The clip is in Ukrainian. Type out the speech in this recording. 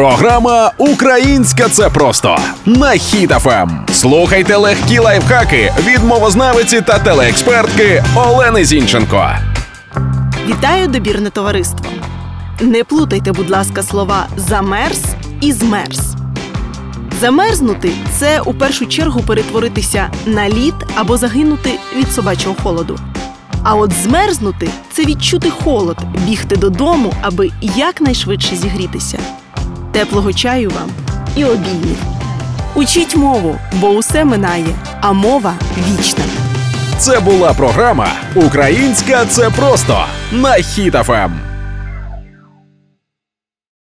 Програма Українська це просто на Хіт-ФМ. Слухайте легкі лайфхаки від мовознавиці та телеекспертки Олени Зінченко. Вітаю добірне товариство. Не плутайте, будь ласка, слова замерз і змерз. Замерзнути це у першу чергу перетворитися на лід або загинути від собачого холоду. А от змерзнути це відчути холод, бігти додому, аби якнайшвидше зігрітися. Теплого чаю вам і обіймів. Учіть мову, бо усе минає, а мова вічна. Це була програма Українська це просто на Хіт-ФМ.